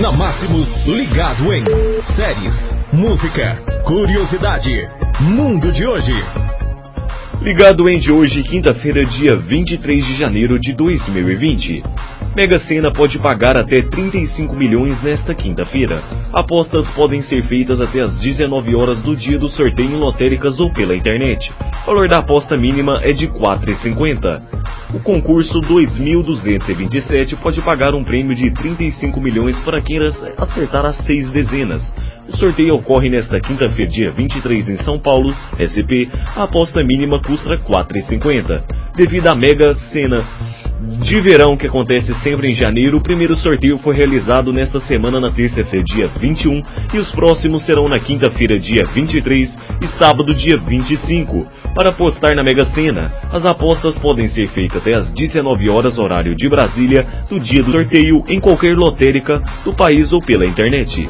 Na Máximos, ligado em séries, música, curiosidade, mundo de hoje. Ligado em de hoje, quinta-feira, dia 23 de janeiro de 2020. Mega Sena pode pagar até 35 milhões nesta quinta-feira. Apostas podem ser feitas até às 19 horas do dia do sorteio em lotéricas ou pela internet. O valor da aposta mínima é de R$ 4,50. O concurso 2227 pode pagar um prêmio de 35 milhões para quem acertar as seis dezenas. O sorteio ocorre nesta quinta-feira, dia 23, em São Paulo, SP. A aposta mínima custa R$ 4,50. Devido à Mega Sena de verão que acontece sempre em janeiro, o primeiro sorteio foi realizado nesta semana na terça-feira, dia 21, e os próximos serão na quinta-feira, dia 23 e sábado, dia 25. Para apostar na Mega Sena, as apostas podem ser feitas até às 19 horas horário de Brasília, no dia do sorteio, em qualquer lotérica do país ou pela internet.